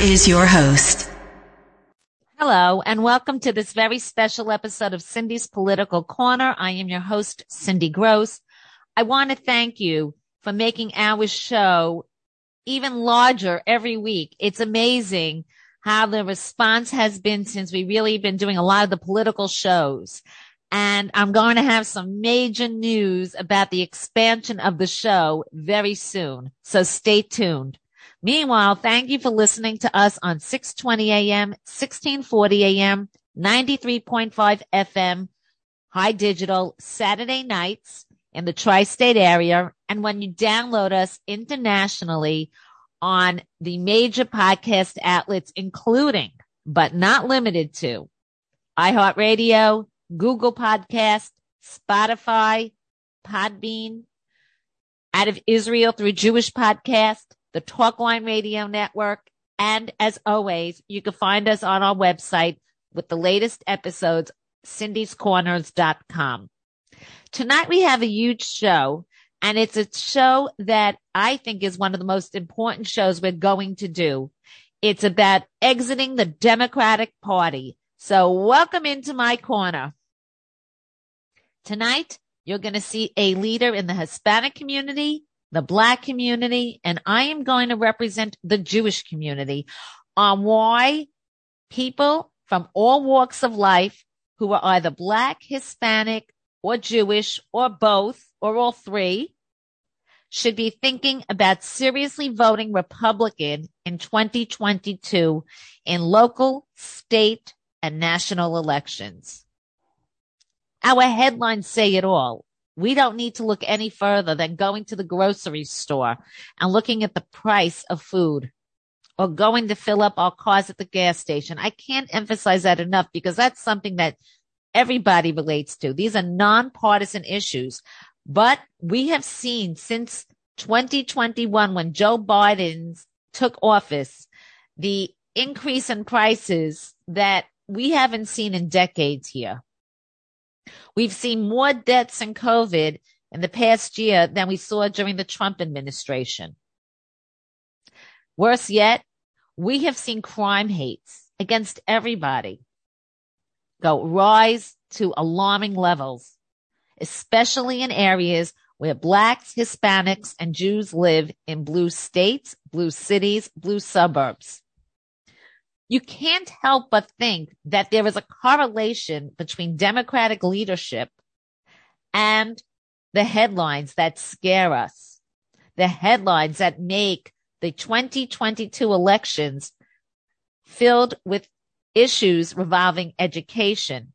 is your host. Hello, and welcome to this very special episode of Cindy's Political Corner. I am your host, Cindy Gross. I want to thank you for making our show even larger every week. It's amazing how the response has been since we really been doing a lot of the political shows. And I'm going to have some major news about the expansion of the show very soon. So stay tuned. Meanwhile, thank you for listening to us on 620 AM, 1640 AM, 93.5 FM, high digital Saturday nights in the tri-state area. And when you download us internationally on the major podcast outlets, including, but not limited to iHeartRadio, Google Podcast, Spotify, Podbean, out of Israel through Jewish Podcast, the Talkline Radio Network, and as always, you can find us on our website with the latest episodes, cindyscorners.com. Tonight we have a huge show and it's a show that I think is one of the most important shows we're going to do. It's about exiting the Democratic Party. So welcome into my corner. Tonight, you're going to see a leader in the Hispanic community, the black community, and I am going to represent the Jewish community on why people from all walks of life who are either black, Hispanic, or Jewish, or both, or all three, should be thinking about seriously voting Republican in 2022 in local, state, and national elections. Our headlines say it all. We don't need to look any further than going to the grocery store and looking at the price of food or going to fill up our cars at the gas station. I can't emphasize that enough because that's something that everybody relates to. These are nonpartisan issues, but we have seen since 2021, when Joe Biden took office, the increase in prices that we haven't seen in decades here. We've seen more deaths in COVID in the past year than we saw during the Trump administration. Worse yet, we have seen crime hates against everybody go rise to alarming levels, especially in areas where blacks, Hispanics, and Jews live in blue states, blue cities, blue suburbs you can't help but think that there is a correlation between Democratic leadership and the headlines that scare us, the headlines that make the 2022 elections filled with issues revolving education,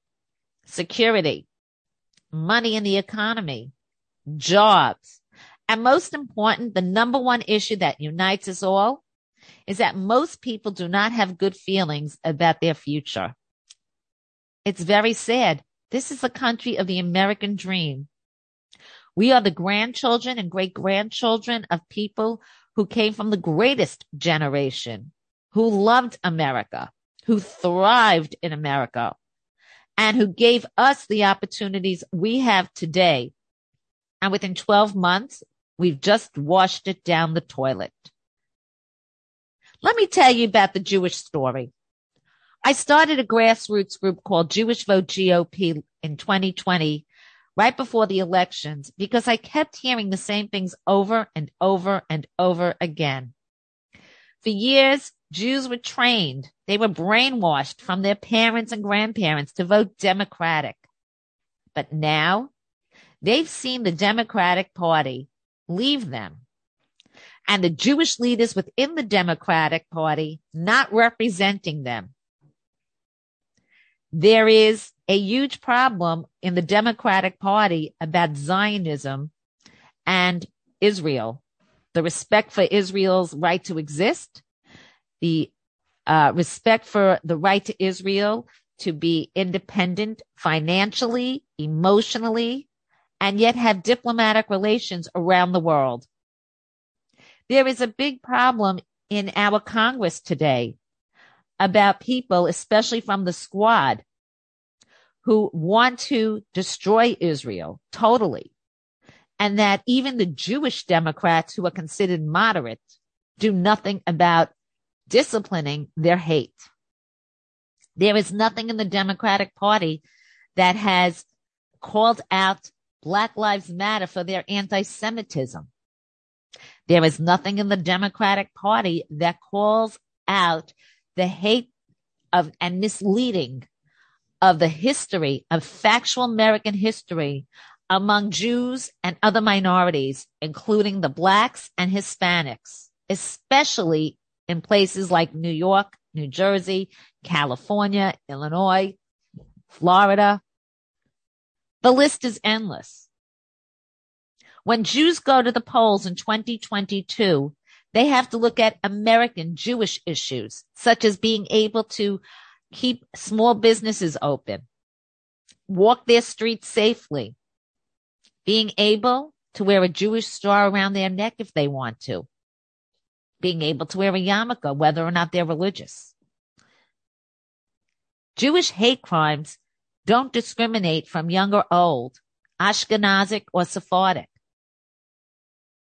security, money in the economy, jobs, and most important, the number one issue that unites us all is that most people do not have good feelings about their future. It's very sad. This is the country of the American dream. We are the grandchildren and great grandchildren of people who came from the greatest generation, who loved America, who thrived in America, and who gave us the opportunities we have today. And within 12 months, we've just washed it down the toilet. Let me tell you about the Jewish story. I started a grassroots group called Jewish Vote GOP in 2020, right before the elections, because I kept hearing the same things over and over and over again. For years, Jews were trained. They were brainwashed from their parents and grandparents to vote Democratic. But now they've seen the Democratic Party leave them and the Jewish leaders within the Democratic Party not representing them. There is a huge problem in the Democratic Party about Zionism and Israel, the respect for Israel's right to exist, the uh, respect for the right to Israel to be independent financially, emotionally, and yet have diplomatic relations around the world. There is a big problem in our Congress today about people, especially from the squad, who want to destroy Israel totally. And that even the Jewish Democrats who are considered moderate do nothing about disciplining their hate. There is nothing in the Democratic Party that has called out Black Lives Matter for their anti-Semitism. There is nothing in the Democratic Party that calls out the hate of and misleading of the history of factual American history among Jews and other minorities, including the blacks and Hispanics, especially in places like New York, New Jersey, California, Illinois, Florida. The list is endless. When Jews go to the polls in 2022, they have to look at American Jewish issues, such as being able to keep small businesses open, walk their streets safely, being able to wear a Jewish star around their neck if they want to, being able to wear a yarmulke, whether or not they're religious. Jewish hate crimes don't discriminate from young or old, Ashkenazic or Sephardic.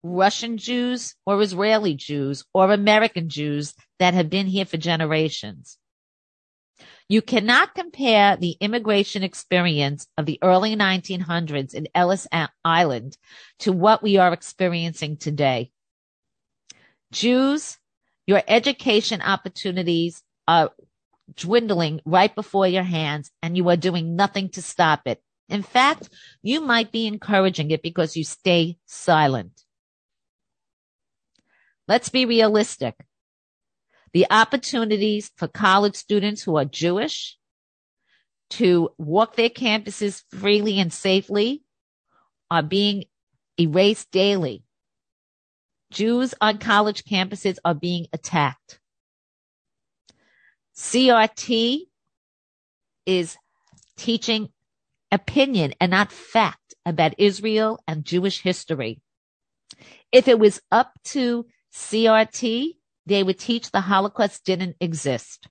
Russian Jews or Israeli Jews or American Jews that have been here for generations. You cannot compare the immigration experience of the early 1900s in Ellis Island to what we are experiencing today. Jews, your education opportunities are dwindling right before your hands and you are doing nothing to stop it. In fact, you might be encouraging it because you stay silent. Let's be realistic the opportunities for college students who are Jewish to walk their campuses freely and safely are being erased daily. Jews on college campuses are being attacked. CRT is teaching opinion and not fact about Israel and Jewish history. If it was up to CRT, they would teach the Holocaust didn't exist.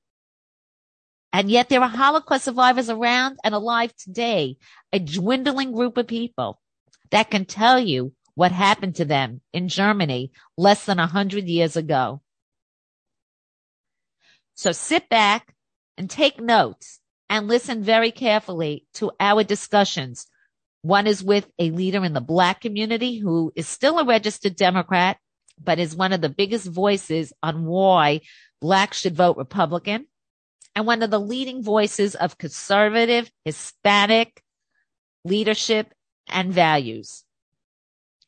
And yet there are Holocaust survivors around and alive today, a dwindling group of people that can tell you what happened to them in Germany less than a hundred years ago. So sit back and take notes and listen very carefully to our discussions. One is with a leader in the black community who is still a registered Democrat but is one of the biggest voices on why blacks should vote Republican and one of the leading voices of conservative Hispanic leadership and values.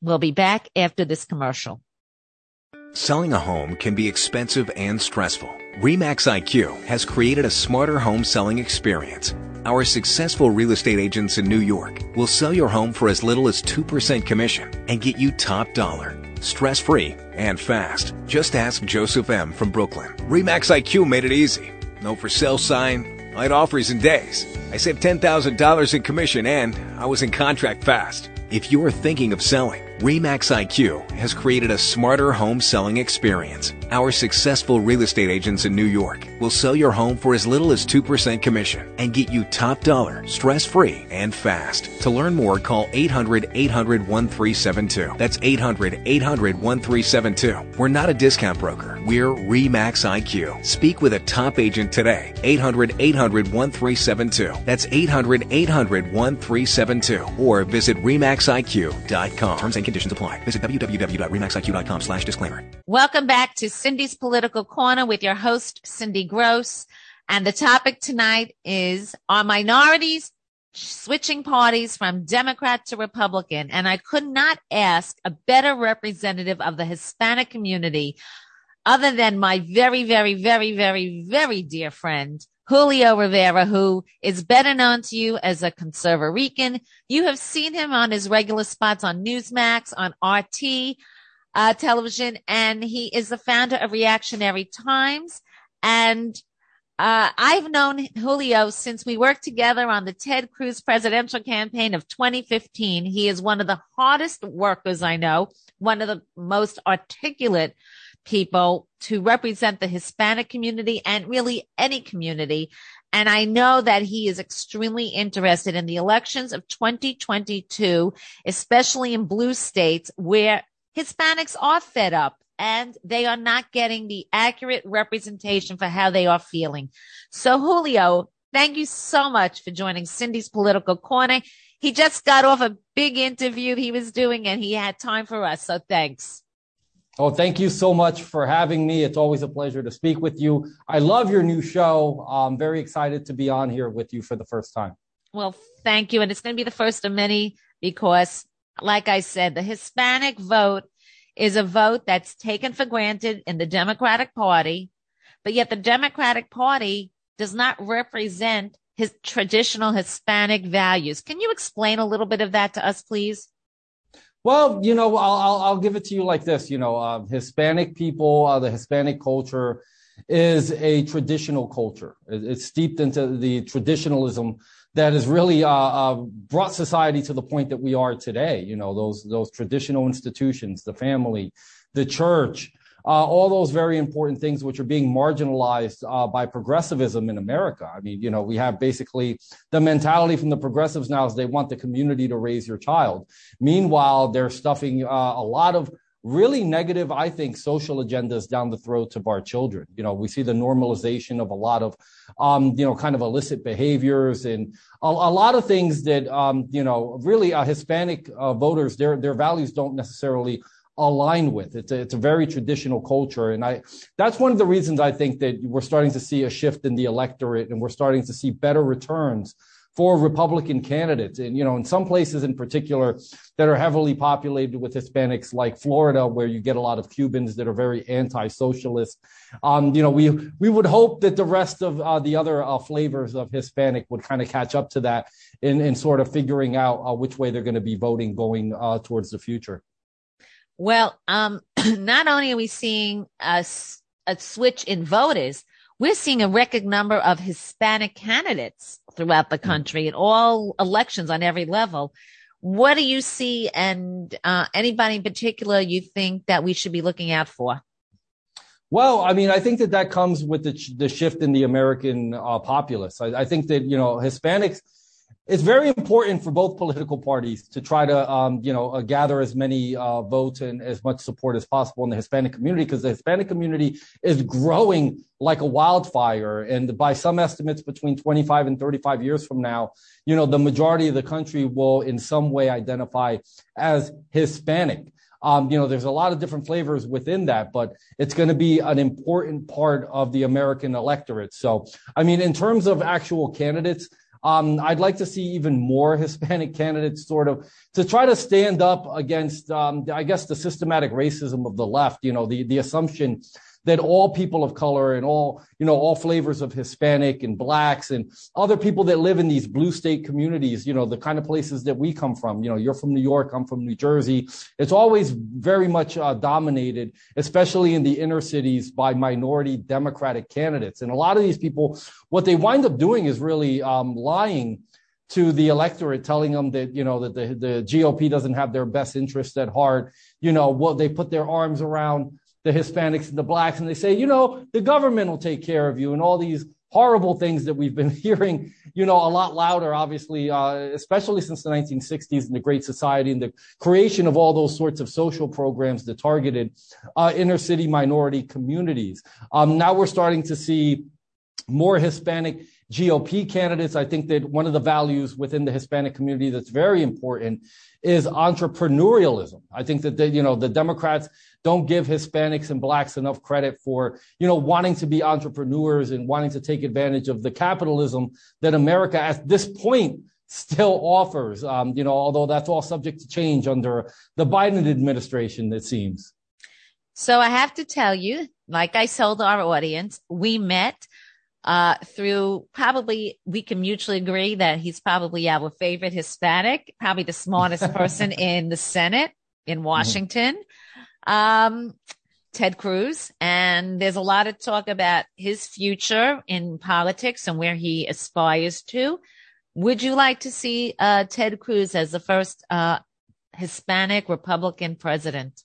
We'll be back after this commercial. Selling a home can be expensive and stressful. REMAX IQ has created a smarter home selling experience. Our successful real estate agents in New York will sell your home for as little as 2% commission and get you top dollar stress free, and fast. Just ask Joseph M. from Brooklyn. Remax IQ made it easy. No for sale sign, light offers in days. I saved $10,000 in commission and I was in contract fast. If you're thinking of selling, Remax IQ has created a smarter home selling experience. Our successful real estate agents in New York will sell your home for as little as 2% commission and get you top dollar, stress free, and fast. To learn more, call 800 800 1372. That's 800 800 1372. We're not a discount broker. We're Remax IQ. Speak with a top agent today. 800 800 1372. That's 800 800 1372. Or visit RemaxIQ.com. Terms and conditions apply. Visit www.remaxiq.com slash disclaimer. Welcome back to Cindy's Political Corner with your host, Cindy Gross. And the topic tonight is Are minorities switching parties from Democrat to Republican? And I could not ask a better representative of the Hispanic community other than my very, very, very, very, very dear friend, Julio Rivera, who is better known to you as a conservarican. You have seen him on his regular spots on Newsmax, on RT uh, television, and he is the founder of Reactionary Times. And uh, I've known Julio since we worked together on the Ted Cruz presidential campaign of 2015. He is one of the hardest workers I know, one of the most articulate people to represent the Hispanic community and really any community. And I know that he is extremely interested in the elections of 2022, especially in blue states where Hispanics are fed up and they are not getting the accurate representation for how they are feeling. So Julio, thank you so much for joining Cindy's political corner. He just got off a big interview he was doing and he had time for us. So thanks. Oh, thank you so much for having me. It's always a pleasure to speak with you. I love your new show. I'm very excited to be on here with you for the first time. Well, thank you. And it's going to be the first of many because, like I said, the Hispanic vote is a vote that's taken for granted in the Democratic Party, but yet the Democratic Party does not represent his traditional Hispanic values. Can you explain a little bit of that to us, please? Well, you know, I'll, I'll, I'll give it to you like this. You know, uh, Hispanic people, uh, the Hispanic culture is a traditional culture. It's steeped into the traditionalism that has really uh, uh, brought society to the point that we are today. You know, those those traditional institutions, the family, the church, all those very important things which are being marginalized uh, by progressivism in America. I mean, you know, we have basically the mentality from the progressives now is they want the community to raise your child. Meanwhile, they're stuffing uh, a lot of really negative, I think, social agendas down the throats of our children. You know, we see the normalization of a lot of, um, you know, kind of illicit behaviors and a, a lot of things that, um, you know, really uh, Hispanic uh, voters, their their values don't necessarily align with. It's a, it's a very traditional culture, and I that's one of the reasons I think that we're starting to see a shift in the electorate, and we're starting to see better returns for Republican candidates. And, you know, in some places in particular that are heavily populated with Hispanics, like Florida, where you get a lot of Cubans that are very anti-socialist. Um, you know, we, we would hope that the rest of uh, the other uh, flavors of Hispanic would kind of catch up to that in, in sort of figuring out uh, which way they're going to be voting going uh, towards the future. Well, um, not only are we seeing a, a switch in voters, we're seeing a record number of Hispanic candidates throughout the hmm. country in all elections on every level. What do you see and uh, anybody in particular you think that we should be looking out for? Well, I mean, I think that that comes with the, the shift in the American uh, populace. I, I, think that, you know, Hispanics – it's very important for both political parties to try to, um, you know, uh, gather as many uh, votes and as much support as possible in the Hispanic community because the Hispanic community is growing like a wildfire. And by some estimates, between 25 and 35 years from now, you know, the majority of the country will in some way identify as Hispanic. Um, you know, there's a lot of different flavors within that, but it's going to be an important part of the American electorate. So, I mean, in terms of actual candidates, um, I'd like to see even more Hispanic candidates sort of to try to stand up against, um, I guess, the systematic racism of the left, you know, the, the assumption that all people of color and all, you know, all flavors of Hispanic and blacks and other people that live in these blue state communities, you know, the kind of places that we come from. You know, you're from New York, I'm from New Jersey. It's always very much uh, dominated, especially in the inner cities, by minority Democratic candidates. And a lot of these people, what they wind up doing is really um, lying to the electorate, telling them that you know that the, the GOP doesn't have their best interest at heart. You know what they put their arms around the Hispanics and the blacks, and they say, you know, the government will take care of you, and all these horrible things that we've been hearing, you know, a lot louder, obviously, uh, especially since the 1960s and the Great Society and the creation of all those sorts of social programs that targeted uh, inner city minority communities. Um, now we're starting to see more Hispanic GOP candidates. I think that one of the values within the Hispanic community that's very important is entrepreneurialism. I think that the, you know the Democrats don't give Hispanics and blacks enough credit for you know wanting to be entrepreneurs and wanting to take advantage of the capitalism that America at this point still offers. Um, you know, although that's all subject to change under the Biden administration, it seems. So I have to tell you, like I told our audience, we met uh, through probably we can mutually agree that he's probably our favorite Hispanic, probably the smartest person in the Senate in. Washington. Mm-hmm. Um, Ted Cruz. And there's a lot of talk about his future in politics and where he aspires to. Would you like to see uh, Ted Cruz as the first uh, Hispanic Republican president?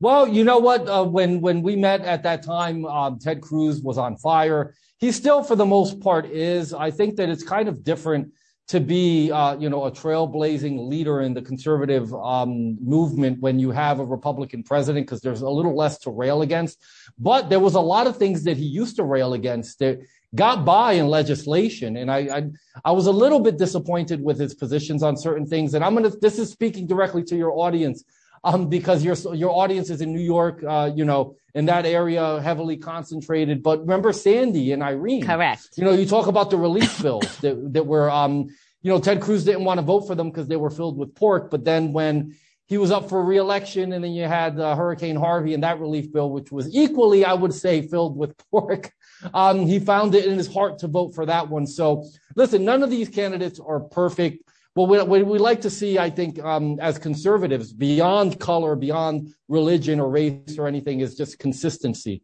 Well, you know what? Uh, when when we met at that time, um, Ted Cruz was on fire. He still, for the most part, is. I think that it's kind of different to be, uh, you know, a trailblazing leader in the conservative um, movement when you have a Republican president, because there's a little less to rail against. But there was a lot of things that he used to rail against that got by in legislation, and I, I, I was a little bit disappointed with his positions on certain things. And I'm gonna, this is speaking directly to your audience um, because your your audience is in New York, uh, you know, in that area, heavily concentrated. But remember Sandy and Irene. Correct. You know, you talk about the relief bills that that were, um, you know, Ted Cruz didn't want to vote for them because they were filled with pork. But then when he was up for reelection, and then you had uh, Hurricane Harvey and that relief bill, which was equally, I would say, filled with pork. Um, he found it in his heart to vote for that one. So listen, none of these candidates are perfect. But what we, we like to see, I think, um, as conservatives, beyond color, beyond religion or race or anything, is just consistency.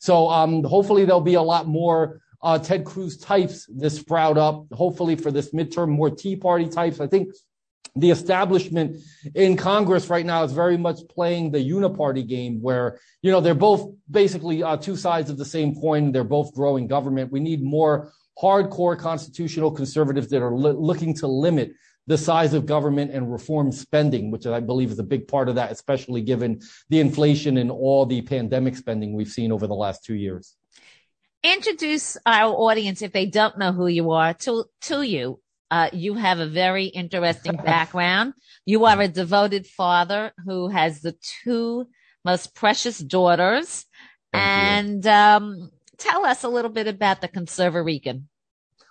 So um, hopefully there'll be a lot more uh, Ted Cruz types that sprout up. Hopefully for this midterm, more Tea Party types. I think the establishment in Congress right now is very much playing the uniparty game where, you know, they're both basically uh, two sides of the same coin. They're both growing government. We need more hardcore constitutional conservatives that are li- looking to limit the size of government and reform spending, which I believe is a big part of that, especially given the inflation and all the pandemic spending we've seen over the last two years. Introduce our audience, if they don't know who you are, to, to you. Uh, you have a very interesting background. You are a devoted father who has the two most precious daughters. Thank and um, tell us a little bit about the Conservarican.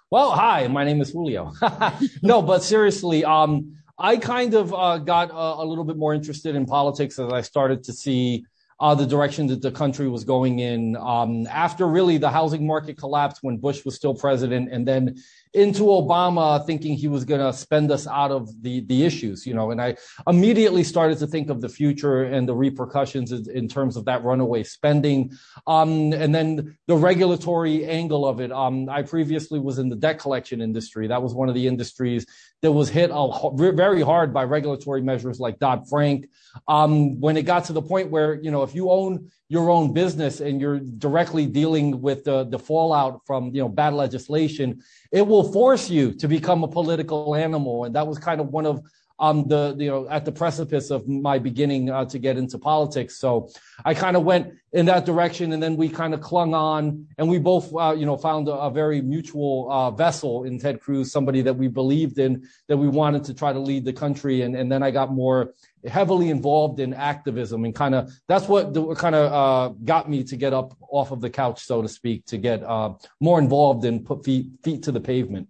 Well, hi, my name is Julio. no, but seriously, um, I kind of uh, got a, a, little bit more interested in politics as I started to see uh, the direction that the country was going in um, after really the housing market collapsed when Bush was still president, and then into Obama thinking he was going to spend us out of the, the issues, you know, and I immediately started to think of the future and the repercussions in terms of that runaway spending. Um, and then the regulatory angle of it. Um, I previously was in the debt collection industry. That was one of the industries that was hit a, very hard by regulatory measures like Dodd Frank. Um, when it got to the point where, you know, if you own your own business and you're directly dealing with the, the fallout from, you know, bad legislation, it will force you to become a political animal. And that was kind of one of um, the, you know, at the precipice of my beginning uh, to get into politics. So I kind of went in that direction and then we kind of clung on and we both, uh, you know, found a, a very mutual uh, vessel in Ted Cruz, somebody that we believed in, that we wanted to try to lead the country. And, and then I got more heavily involved in activism and kind of that's what kind of uh, got me to get up off of the couch, so to speak, to get uh, more involved and put feet feet to the pavement.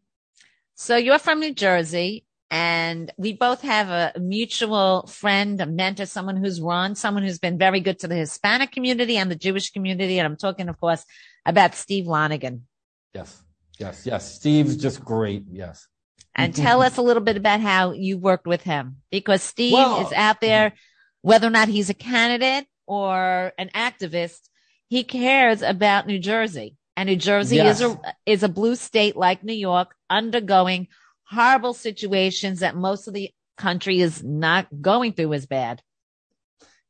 So you're from New Jersey, and we both have a mutual friend, a mentor, someone who's run, someone who's been very good to the Hispanic community and the Jewish community. And I'm talking, of course, about Steve Lonegan. Yes, yes, yes. Steve's just great. Yes and tell us a little bit about how you worked with him because Steve well, is out there, whether or not he's a candidate or an activist, he cares about New Jersey. And New Jersey yes. is a, is a blue state like New York undergoing horrible situations that most of the country is not going through as bad.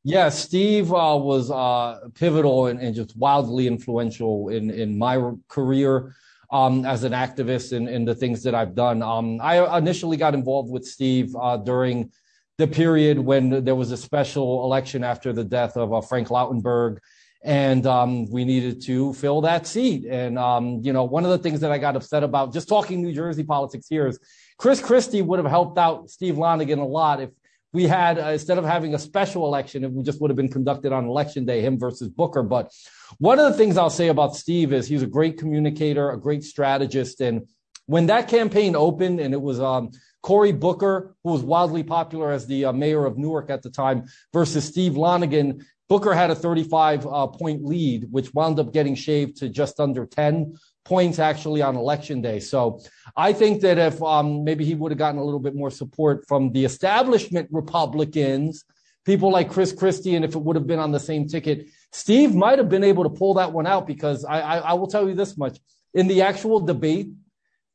Yeah, Steve uh, was uh, pivotal and, and, just wildly influential in, in my career um, as an activist in, in the things that I've done. Um, I initially got involved with Steve uh, during the period when there was a special election after the death of uh, Frank Lautenberg. And um, we needed to fill that seat. And, um, you know, one of the things that I got upset about, just talking New Jersey politics here, is Chris Christie would have helped out Steve Lonegan a lot if we had, uh, instead of having a special election, it just would have been conducted on election day, him versus Booker. But one of the things I'll say about Steve is he's a great communicator, a great strategist. And when that campaign opened and it was, um, Cory Booker, who was wildly popular as the uh, mayor of Newark at the time, versus Steve Lonegan. Booker had a 35 uh, point lead, which wound up getting shaved to just under 10 points actually on election day. So I think that if um, maybe he would have gotten a little bit more support from the establishment Republicans, people like Chris Christie, and if it would have been on the same ticket, Steve might have been able to pull that one out because I, I, I will tell you this much. In the actual debate,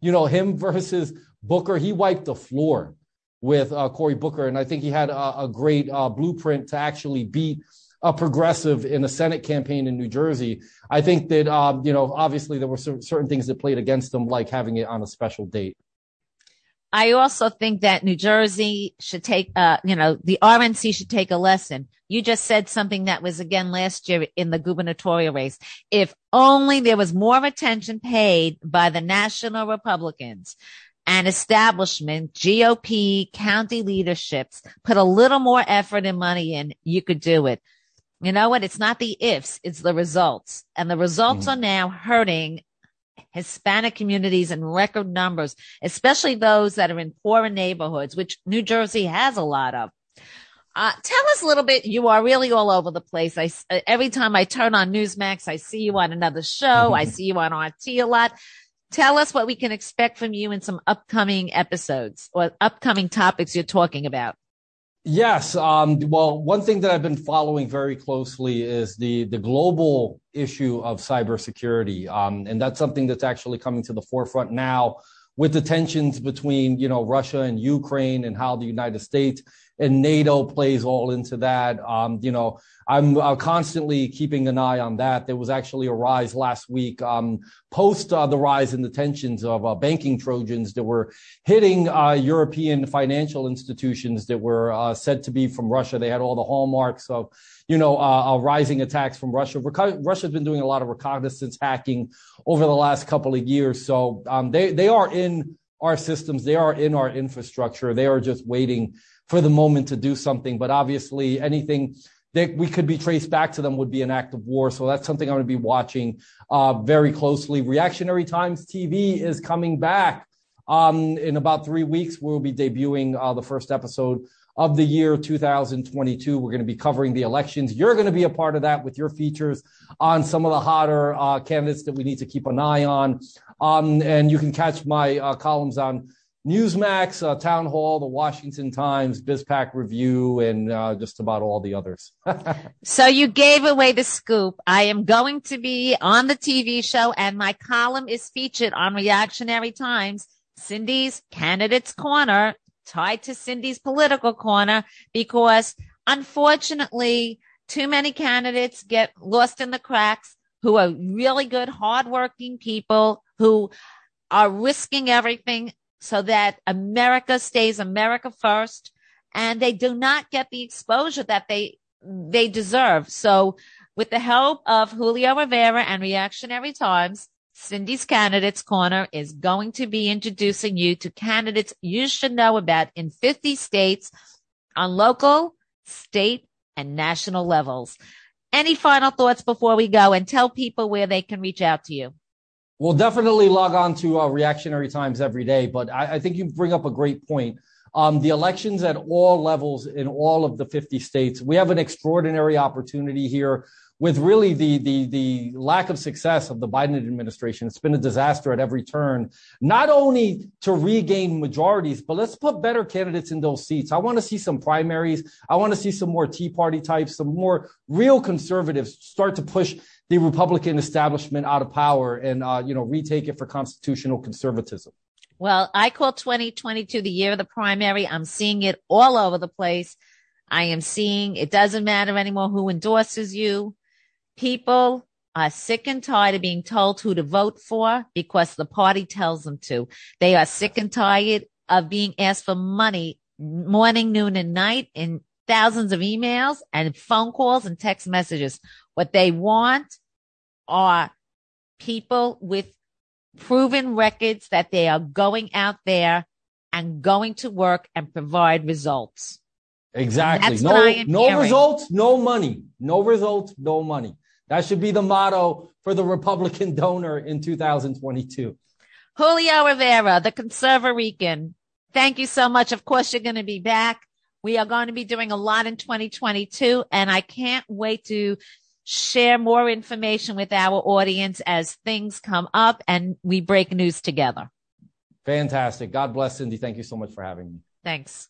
you know, him versus Booker, he wiped the floor with uh, Cory Booker. And I think he had a, a great uh, blueprint to actually beat a progressive in a Senate campaign in New Jersey. I think that, um, you know, obviously there were certain things that played against him, like having it on a special date. I also think that New Jersey should take, uh, you know, the RNC should take a lesson. You just said something that was again last year in the gubernatorial race. If only there was more attention paid by the national Republicans and establishment, GOP, county leaderships, put a little more effort and money in, you could do it. You know what? It's not the ifs, it's the results. And the results mm-hmm. are now hurting Hispanic communities in record numbers, especially those that are in poorer neighborhoods, which New Jersey has a lot of. Uh, tell us a little bit. You are really all over the place. I, every time I turn on Newsmax, I see you on another show. I see you on RT a lot. Tell us what we can expect from you in some upcoming episodes or upcoming topics you're talking about. Yes. Um, well, one thing that I've been following very closely is the the global issue of cybersecurity, um, and that's something that's actually coming to the forefront now with the tensions between you know Russia and Ukraine and how the United States and NATO plays all into that. Um, you know, I'm uh, constantly keeping an eye on that. There was actually a rise last week, um, post uh, the rise in the tensions of uh, banking trojans that were hitting uh, European financial institutions that were uh, said to be from Russia. They had all the hallmarks of, you know, uh, rising attacks from Russia. Reco- Russia's been doing a lot of reconnaissance hacking over the last couple of years, so um, they they are in our systems. They are in our infrastructure. They are just waiting for the moment to do something. But obviously, anything that we could be traced back to them would be an act of war. So that's something I'm going to be watching uh, very closely. Reactionary Times TV is coming back um, in about three weeks. We'll be debuting uh, the first episode of the year 2022. We're going to be covering the elections. You're going to be a part of that with your features on some of the hotter uh, candidates that we need to keep an eye on. Um, and you can catch my uh, columns on Newsmax, uh, Town Hall, the Washington Times, BizPac Review, and uh, just about all the others. so you gave away the scoop. I am going to be on the TV show, and my column is featured on Reactionary Times, Cindy's Candidates Corner, tied to Cindy's Political Corner, because unfortunately, too many candidates get lost in the cracks who are really good, hardworking people who are risking everything so that America stays America first and they do not get the exposure that they, they deserve. So with the help of Julio Rivera and Reactionary Times, Cindy's Candidates Corner is going to be introducing you to candidates you should know about in 50 states on local, state, and national levels. Any final thoughts before we go and tell people where they can reach out to you? We'll definitely log on to uh, Reactionary Times every day, but I, I, think you bring up a great point. Um, the elections at all levels in all of the 50 states, we have an extraordinary opportunity here with really the, the, the lack of success of the Biden administration. It's been a disaster at every turn, not only to regain majorities, but let's put better candidates in those seats. I want to see some primaries. I want to see some more Tea Party types, some more real conservatives start to push the Republican establishment out of power and, uh, you know, retake it for constitutional conservatism. Well, I call 2022 the year of the primary. I'm seeing it all over the place. I am seeing it doesn't matter anymore who endorses you. People are sick and tired of being told who to vote for because the party tells them to. They are sick and tired of being asked for money morning, noon, and night in thousands of emails and phone calls and text messages. What they want are people with proven records that they are going out there and going to work and provide results. Exactly. No, no results, no money. No results, no money. That should be the motto for the Republican donor in 2022. Julio Rivera, the Conservarican. Thank you so much. Of course, you're going to be back. We are going to be doing a lot in 2022 and I can't wait to share more information with our audience as things come up and we break news together. Fantastic. God bless Cindy. Thank you so much for having me. Thanks.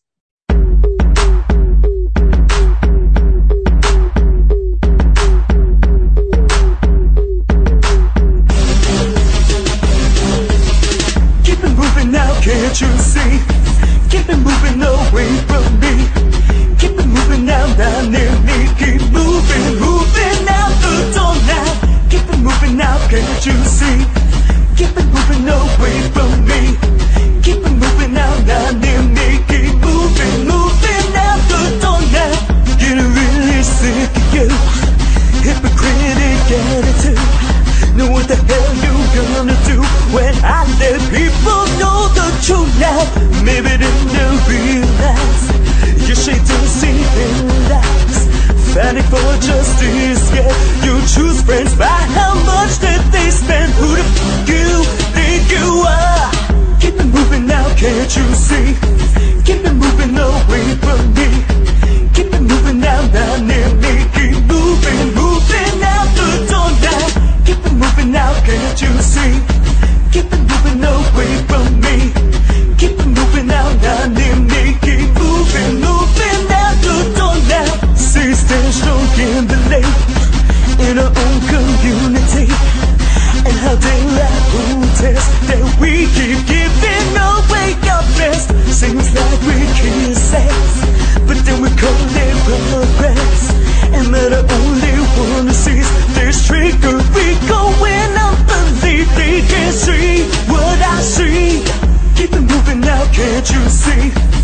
You shake the seething lies. Fighting for justice, yeah. You choose friends by how much that they spend. Who the f you think you are? Keep it moving now, can't you see? Keep it moving away from protest that we keep giving away our best. Seems like we can't sense, but then we call it progress. And that I only wanna see this trickery going unbelief. They can't see what I see. Keep it moving now, can't you see?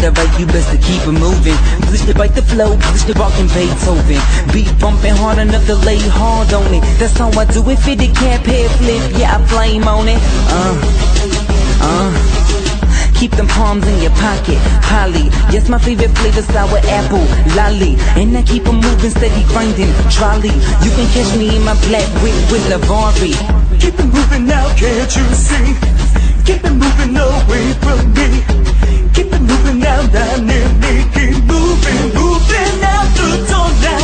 Now. Alright, you best to keep it moving. Push to bite the flow, push to rockin' Beethoven. Beat bumping hard enough to lay hard on it. That's how I do it. Fitted cap, head flip, yeah, I flame on it. Uh, uh. Keep them palms in your pocket. Holly, yes, my favorite flavor sour apple, lolly. And I keep keep 'em moving, steady grinding. Trolley, you can catch me in my black whip with Lavari. Keep it moving now, can't you see? Keep it moving away from me. Moving moving, the.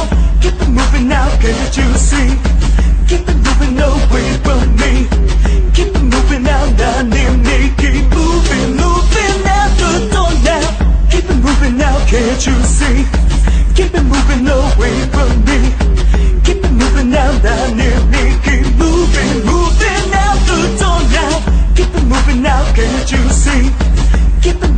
Keep it moving now, can't you see? Keep it moving away from me. Keep it moving near me. Keep moving, moving the. Keep it moving now, can't you see? Keep it moving away from me. Keep it moving near me. Keep moving, moving the. Keep it moving now, can't you see? Keep it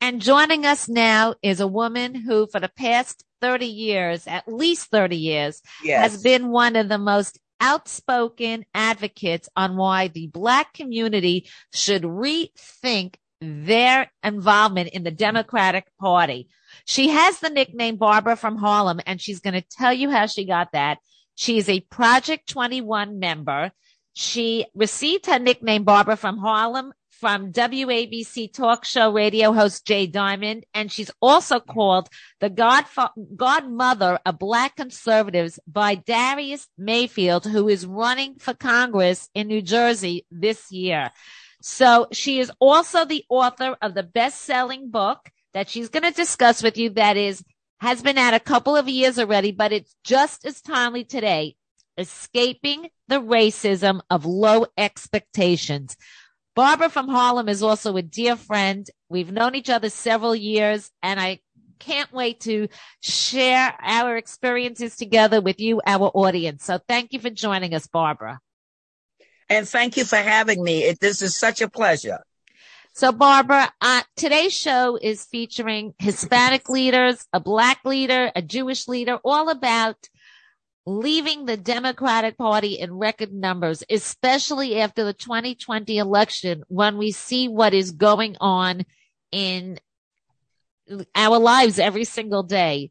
And joining us now is a woman who, for the past 30 years, at least 30 years, Yes. has been one of the most outspoken advocates on why the black community should rethink their involvement in the Democratic Party. She has the nickname Barbara from Harlem, and she's going to tell you how she got that. She is a Project 21 member. She received her nickname Barbara from Harlem from WABC talk show radio host Jay Diamond, and she's also called the godfa- godmother of black conservatives by Darius Mayfield, who is running for Congress in New Jersey this year. So she is also the author of the best-selling book that she's going to discuss with you that is has been out a couple of years already, but it's just as timely today. Escaping the racism of low expectations. Barbara from Harlem is also a dear friend. We've known each other several years and I can't wait to share our experiences together with you, our audience. So thank you for joining us, Barbara. And thank you for having me. It, this is such a pleasure. So Barbara, uh, today's show is featuring Hispanic leaders, a black leader, a Jewish leader, all about leaving the Democratic Party in record numbers, especially after the 2020 election when we see what is going on in our lives every single day.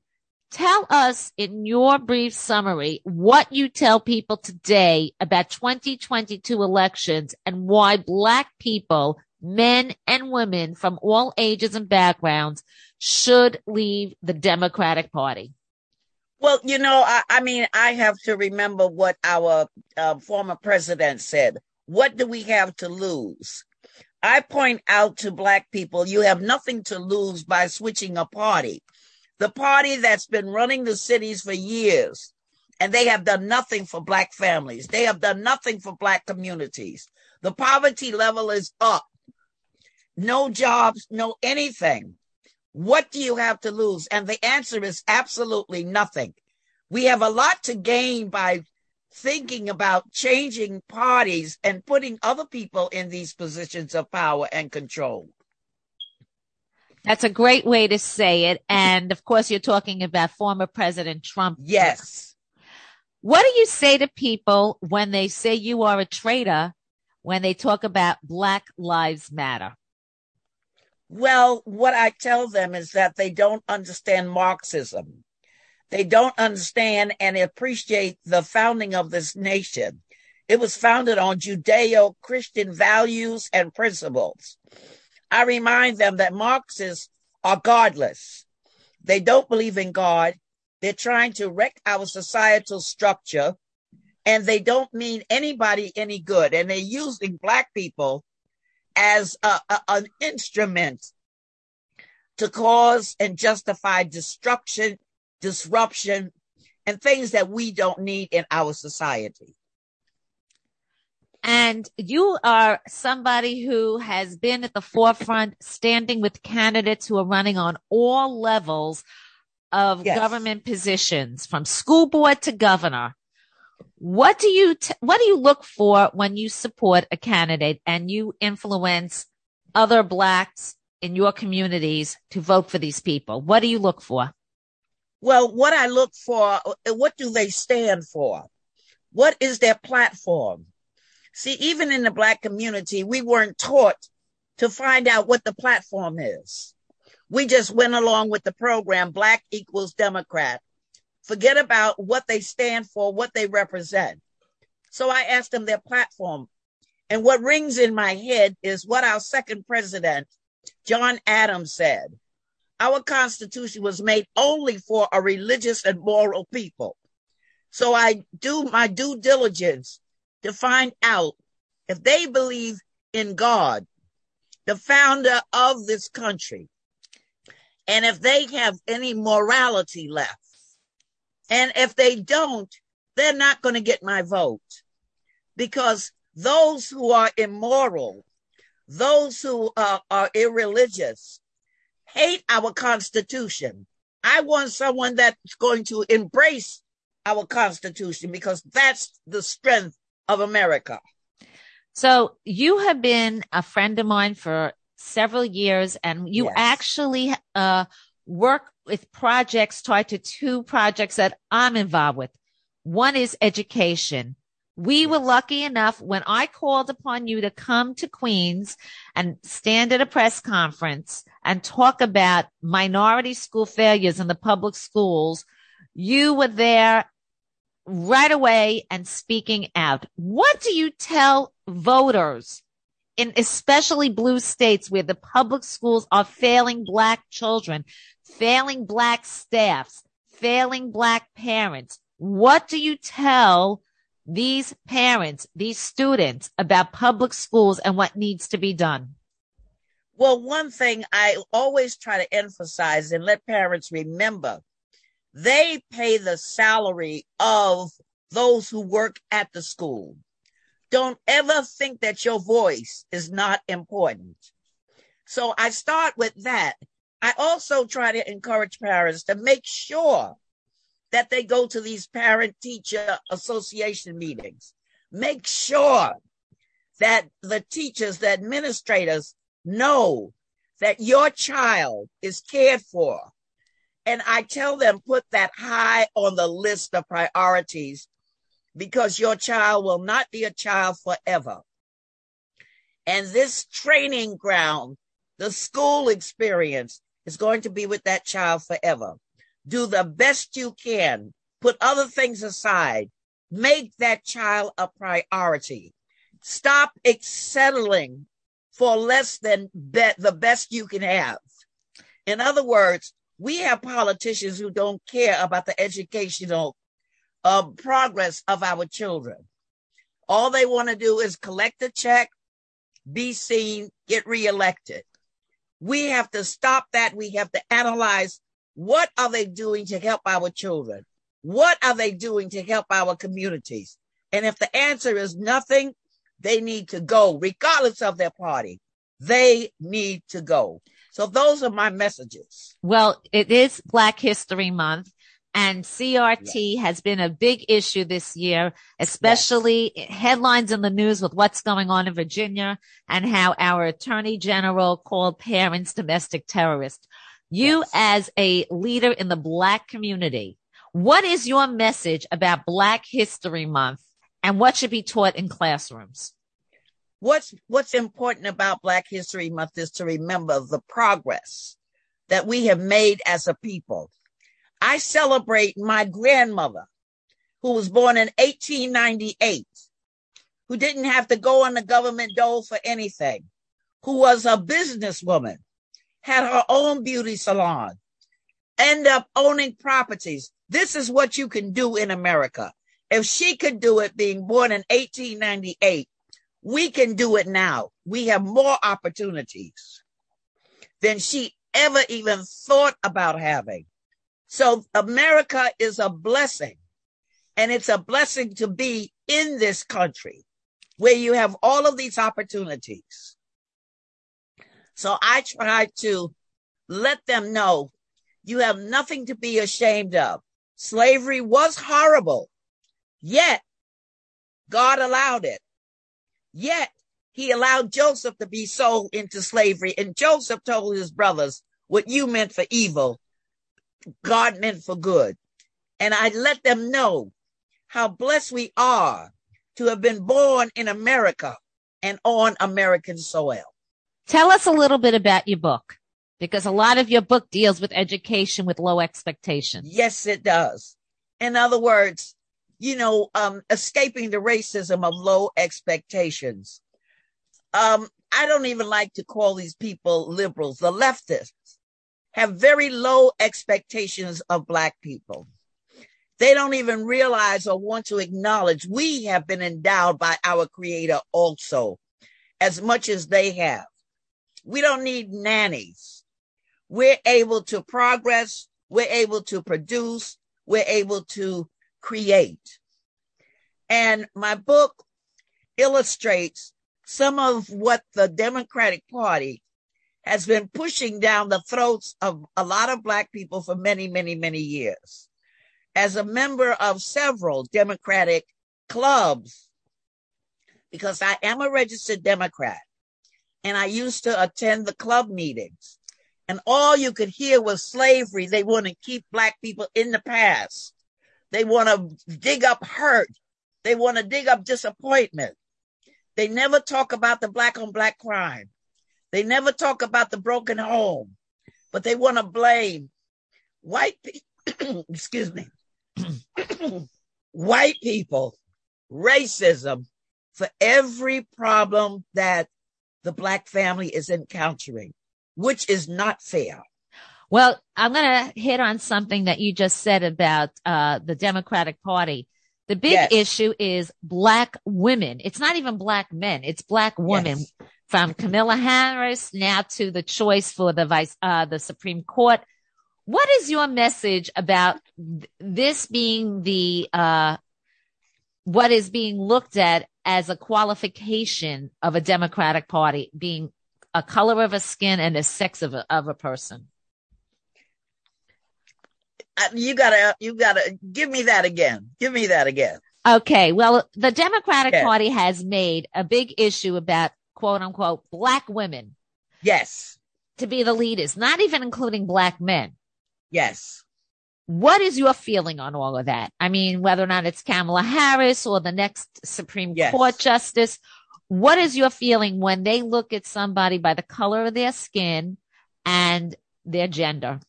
Tell us in your brief summary what you tell people today about 2022 elections and why black people, men and women from all ages and backgrounds should leave the Democratic Party. Well, you know, I, I mean, I have to remember what our uh, former president said. What do we have to lose? I point out to black people, you have nothing to lose by switching a party. The party that's been running the cities for years and they have done nothing for black families. They have done nothing for black communities. The poverty level is up. No jobs, no anything. What do you have to lose? And the answer is absolutely nothing. We have a lot to gain by thinking about changing parties and putting other people in these positions of power and control. That's a great way to say it. And of course, you're talking about former President Trump. Yes. What do you say to people when they say you are a traitor when they talk about Black Lives Matter? Well, what I tell them is that they don't understand Marxism. They don't understand and appreciate the founding of this nation. It was founded on Judeo Christian values and principles. I remind them that Marxists are godless. They don't believe in God. They're trying to wreck our societal structure and they don't mean anybody any good. And they're using black people as a, a, an instrument to cause and justify destruction, disruption, and things that we don't need in our society. And you are somebody who has been at the forefront, standing with candidates who are running on all levels of Yes. government positions, from school board to governor. What do you t- what do you look for when you support a candidate and you influence other blacks in your communities to vote for these people? What do you look for? Well, what I look for, uh, what do they stand for? What is their platform? See, even in the black community, we weren't taught to find out what the platform is. We just went along with the program, Black equals Democrat. Forget about what they stand for, what they represent. So I asked them their platform. And what rings in my head is what our second president, John Adams, said. Our Constitution was made only for a religious and moral people. So I do my due diligence to find out if they believe in God, the founder of this country, and if they have any morality left. And if they don't, they're not going to get my vote because those who are immoral, those who are, are irreligious, hate our Constitution. I want someone that's going to embrace our Constitution because that's the strength of America. So you have been a friend of mine for several years and you Yes. actually uh, work with projects tied to two projects that I'm involved with. One is education. We were lucky enough when I called upon you to come to Queens and stand at a press conference and talk about minority school failures in the public schools. You were there right away and speaking out. What do you tell voters in especially blue states where the public schools are failing black children, failing black staffs, failing black parents? What do you tell these parents, these students about public schools and what needs to be done? Well, one thing I always try to emphasize and let parents remember they pay the salary of those who work at the school. Don't ever think that your voice is not important. So I start with that. I also try to encourage parents to make sure that they go to these parent teacher association meetings. Make sure that the teachers, the administrators know that your child is cared for. And I tell them put that high on the list of priorities because your child will not be a child forever. And this training ground, the school experience is going to be with that child forever. Do the best you can. Put other things aside. Make that child a priority. Stop settling for less than be- the best you can have. In other words, we have politicians who don't care about the educational uh, progress of our children. All they want to do is collect a check, be seen, get reelected. We have to stop that. We have to analyze what are they doing to help our children? What are they doing to help our communities? And if the answer is nothing, they need to go, regardless of their party. They need to go. So those are my messages. Well, it is Black History Month. And CRT yes. has been a big issue this year, especially yes. headlines in the news with what's going on in Virginia and how our attorney general called parents domestic terrorists. You yes. as a leader in the black community, what is your message about Black History Month and what should be taught in classrooms? What's, what's important about Black History Month is to remember the progress that we have made as a people I celebrate my grandmother, who was born in 1898, who didn't have to go on the government dole for anything, who was a businesswoman, had her own beauty salon, end up owning properties. This is what you can do in America. If she could do it being born in 1898, we can do it now. We have more opportunities than she ever even thought about having. So America is a blessing. And it's a blessing to be in this country where you have all of these opportunities. So I try to let them know you have nothing to be ashamed of. Slavery was horrible, yet God allowed it. Yet he allowed Joseph to be sold into slavery. And Joseph told his brothers, what you meant for evil, God meant for good. And I let them know how blessed we are to have been born in America and on American soil. Tell us a little bit about your book because a lot of your book deals with education with low expectations. Yes, it does. In other words, you know, um, escaping the racism of low expectations. Um, I don't even like to call these people liberals, the leftists have very low expectations of Black people. They don't even realize or want to acknowledge we have been endowed by our Creator also, as much as they have. We don't need nannies. We're able to progress, we're able to produce, we're able to create. And my book illustrates some of what the Democratic Party has been pushing down the throats of a lot of Black people for many, many, many years. As a member of several Democratic clubs, because I am a registered Democrat and I used to attend the club meetings and all you could hear was slavery. They want to keep Black people in the past. They want to dig up hurt. They want to dig up disappointment. They never talk about the Black on Black crime. They never talk about the broken home, but they want to blame white people, excuse me, white people, racism for every problem that the black family is encountering, which is not fair. Well, I'm going to hit on something that you just said about uh, the Democratic Party. The big yes. issue is black women. It's not even black men. It's black women. Yes from Kamala Harris now to the choice for the vice, uh, the Supreme Court. What is your message about th- this being the, uh, what is being looked at as a qualification of a Democratic Party being a color of a skin and a sex of a, of a person? Uh, you gotta, you gotta give me that again. Give me that again. Okay. Well, the Democratic Party has made a big issue about quote unquote black women. Yes. To be the leaders, not even including black men. Yes. What is your feeling on all of that? I mean, whether or not it's Kamala Harris or the next Supreme yes. Court justice, what is your feeling when they look at somebody by the color of their skin and their gender?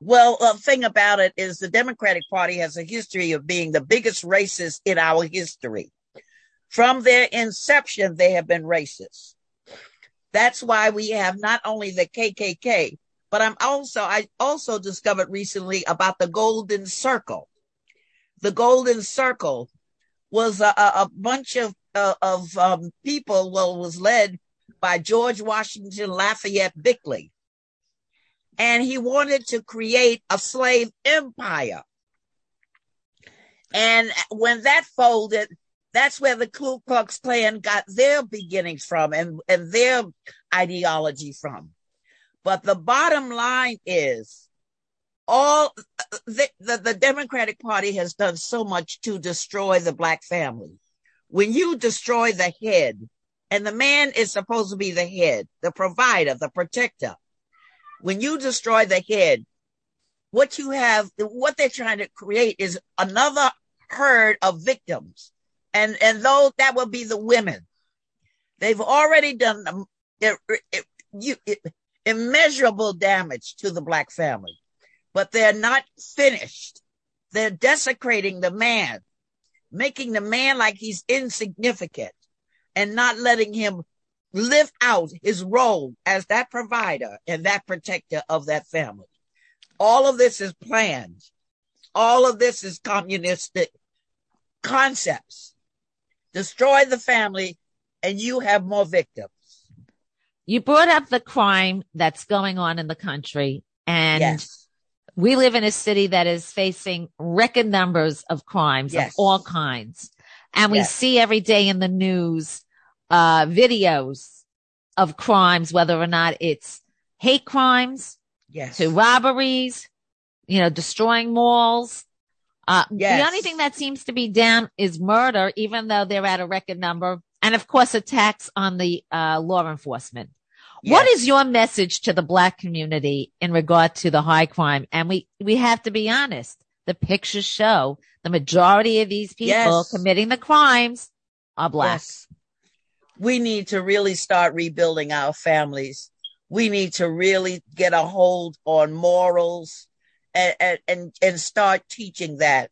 Well, the thing about it is the Democratic Party has a history of being the biggest racist in our history. From their inception, they have been racist. That's why we have not only the KKK, but I'm also, I also discovered recently about the Golden Circle. The Golden Circle was a, a bunch of, uh, of um, people, well, was led by George Washington Lafayette Bickley. And he wanted to create a slave empire. And when that folded, that's where the Ku Klux Klan got their beginnings from and, and their ideology from. But the bottom line is all the, the, the Democratic Party has done so much to destroy the black family. When you destroy the head, and the man is supposed to be the head, the provider, the protector. When you destroy the head, what you have, what they're trying to create is another herd of victims. And, and those that will be the women. They've already done it, it, you, it, immeasurable damage to the black family, but they're not finished. They're desecrating the man, making the man like he's insignificant and not letting him live out his role as that provider and that protector of that family. All of this is planned. All of this is communistic concepts. Destroy the family and you have more victims. You brought up the crime that's going on in the country and Yes. we live in a city that is facing record numbers of crimes Yes. of all kinds. And we Yes. see every day in the news, uh, videos of crimes, whether or not it's hate crimes Yes. to robberies, you know, destroying malls. Uh, Yes. the only thing that seems to be down is murder, even though they're at a record number. And of course, attacks on the, uh, law enforcement. What Yes. is your message to the black community in regard to the high crime? And we, we have to be honest. The pictures show the majority of these people Yes. committing the crimes are black. We need to really start rebuilding our families. We need to really get a hold on morals and, and, and, start teaching that.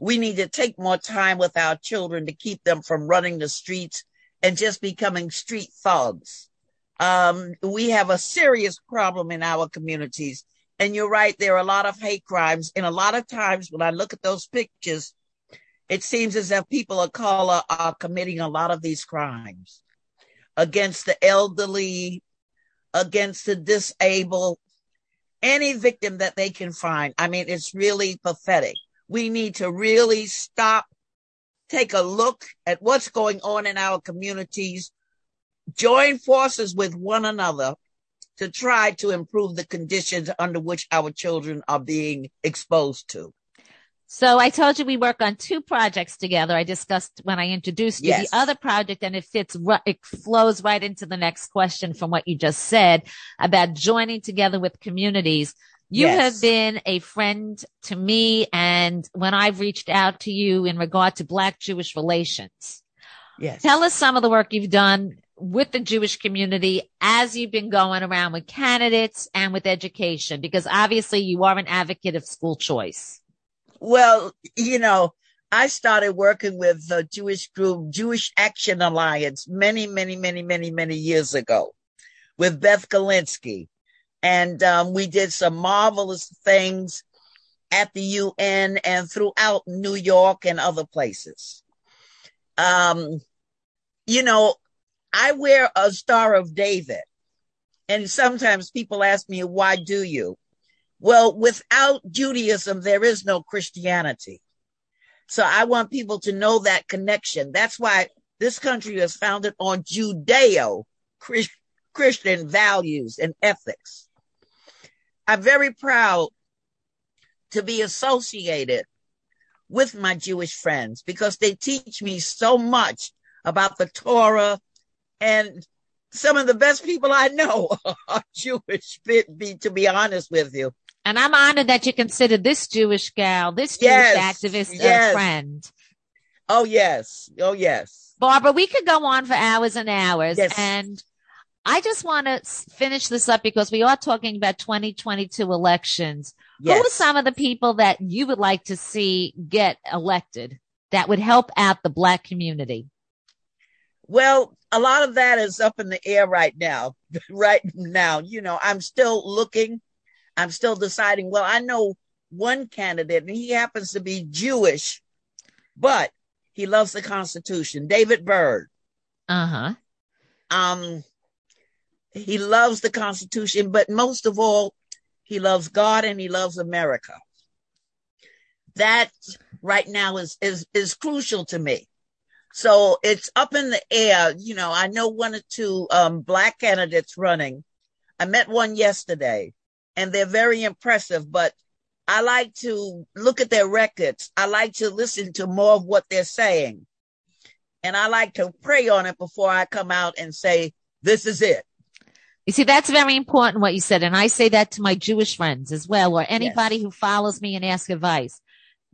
We need to take more time with our children to keep them from running the streets and just becoming street thugs. Um, we have a serious problem in our communities. And you're right, there are a lot of hate crimes. And a lot of times when I look at those pictures, it seems as if people of color are committing a lot of these crimes against the elderly, against the disabled, any victim that they can find. I mean, it's really pathetic. We need to really stop, take a look at what's going on in our communities, join forces with one another to try to improve the conditions under which our children are being exposed to. So I told you we work on two projects together. I discussed when I introduced you Yes. the other project and it fits, it flows right into the next question from what you just said about joining together with communities. You Yes. have been a friend to me and when I've reached out to you in regard to black Jewish relations, Yes. tell us some of the work you've done with the Jewish community as you've been going around with candidates and with education, because obviously you are an advocate of school choice. Well, you know, I started working with the Jewish group, Jewish Action Alliance, many, many, many, many, many years ago with Beth Gilinsky. And um, we did some marvelous things at the UN and throughout New York and other places. Um, you know, I wear a Star of David. And sometimes people ask me, why do you? Well, without Judaism, there is no Christianity. So I want people to know that connection. That's why this country is founded on Judeo Christian values and ethics. I'm very proud to be associated with my Jewish friends because they teach me so much about the Torah and some of the best people I know are Jewish, to be honest with you. And I'm honored that you consider this Jewish gal, this Jewish Yes, activist, yes. a friend. Oh, yes. Oh, yes. Barbara, we could go on for hours and hours. Yes. And I just want to finish this up because we are talking about 2022 elections. Yes. Who are some of the people that you would like to see get elected that would help out the black community? Well, a lot of that is up in the air right now. right now, you know, I'm still looking. I'm still deciding. Well, I know one candidate and he happens to be Jewish, but he loves the Constitution. David Byrd. Uh huh. Um, he loves the Constitution, but most of all, he loves God and he loves America. That right now is is is crucial to me. So it's up in the air. You know, I know one or two um, black candidates running. I met one yesterday, and they're very impressive. But I like to look at their records. I like to listen to more of what they're saying, and I like to pray on it before I come out and say this is it. You see, that's very important what you said. And I say that to my Jewish friends as well, or anybody Yes. who follows me and asks advice.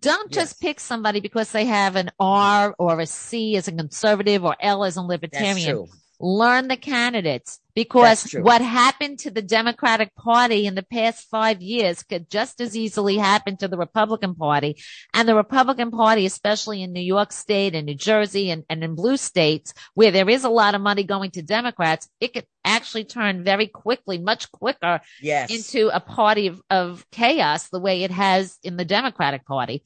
Don't just pick somebody because they have an R or a C as a conservative or L as a libertarian. Learn the candidates because what happened to the Democratic Party in the past five years could just as easily happen to the Republican Party. And the Republican Party, especially in New York State and New Jersey and, and in blue states where there is a lot of money going to Democrats, it could actually turn very quickly, much quicker Yes. into a party of, of chaos the way it has in the Democratic Party.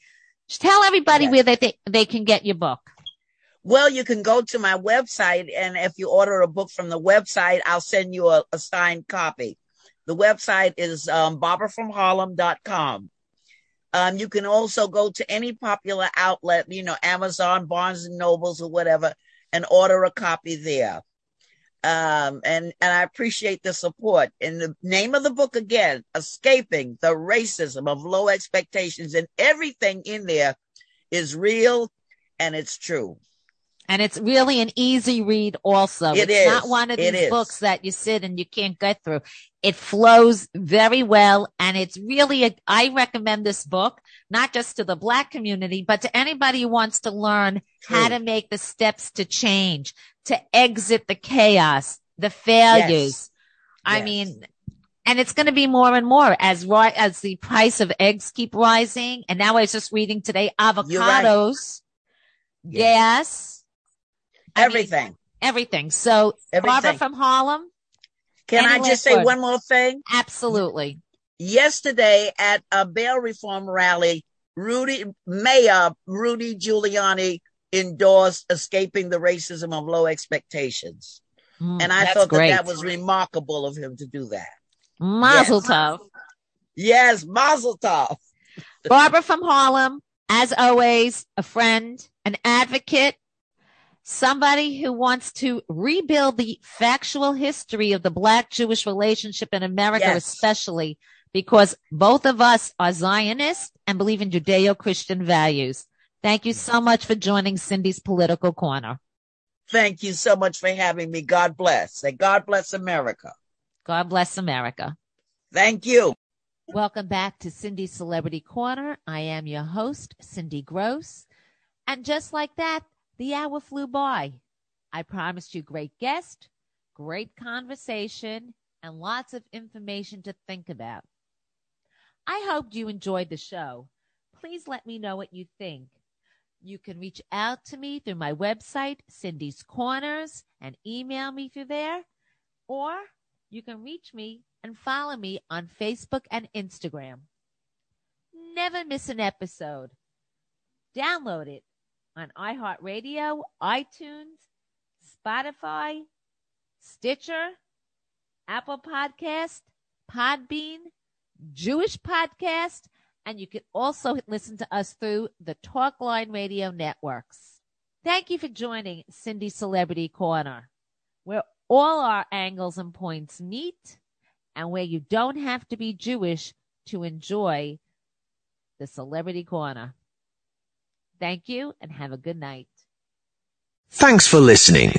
Just tell everybody Yes. where they, they, they can get your book. Well, you can go to my website, and if you order a book from the website, I'll send you a, a signed copy. The website is um, barbarafromharlem.com. Um, you can also go to any popular outlet, you know, Amazon, Barnes and Nobles, or whatever, and order a copy there. Um, and and I appreciate the support. And the name of the book again, "Escaping the Racism of Low Expectations," and everything in there is real and it's true. And it's really an easy read also. It it's not one of these books that you sit and you can't get through. It flows very well. And it's really, a, I recommend this book, not just to the black community, but to anybody who wants to learn how to make the steps to change, to exit the chaos, the failures. I Yes. mean, and it's going to be more and more as ri- as the price of eggs keep rising. And now I was just reading today, right. avocados, Yes. gas, I mean, everything. everything. So Barbara from Harlem, Can I just say one more thing? absolutely. Yesterday at a bail reform rally, Rudy Mayor Rudy Giuliani endorsed escaping the racism of low expectations. Mm, And I thought great. that that was remarkable of him to do that. Mazel Yes. tov. Yes, Mazel Tov. Barbara from Harlem, as always, a friend, an advocate, somebody who wants to rebuild the factual history of the black Jewish relationship in America, Yes. especially because both of us are Zionists and believe in Judeo Christian values. Thank you so much for joining Cindy's Political Corner. Thank you so much for having me. God bless. And God bless America. God bless America. Thank you. Welcome back to Cindy's Celebrity Corner. I am your host, Cindy Grosz. And just like that, the hour flew by. I promised you great guest, great conversation, and lots of information to think about. I hoped you enjoyed the show. Please let me know what you think. You can reach out to me through my website, Cindy's Corners, and email me through there, or you can reach me and follow me on Facebook and Instagram. Never miss an episode. Download it on iHeartRadio, iTunes, Spotify, Stitcher, Apple Podcast, Podbean, Jewish Podcast, and you can also listen to us through the Talkline Radio networks. Thank you for joining Cindy Celebrity Corner, where all our angles and points meet and where you don't have to be Jewish to enjoy the Celebrity Corner. Thank you and have a good night. Thanks for listening.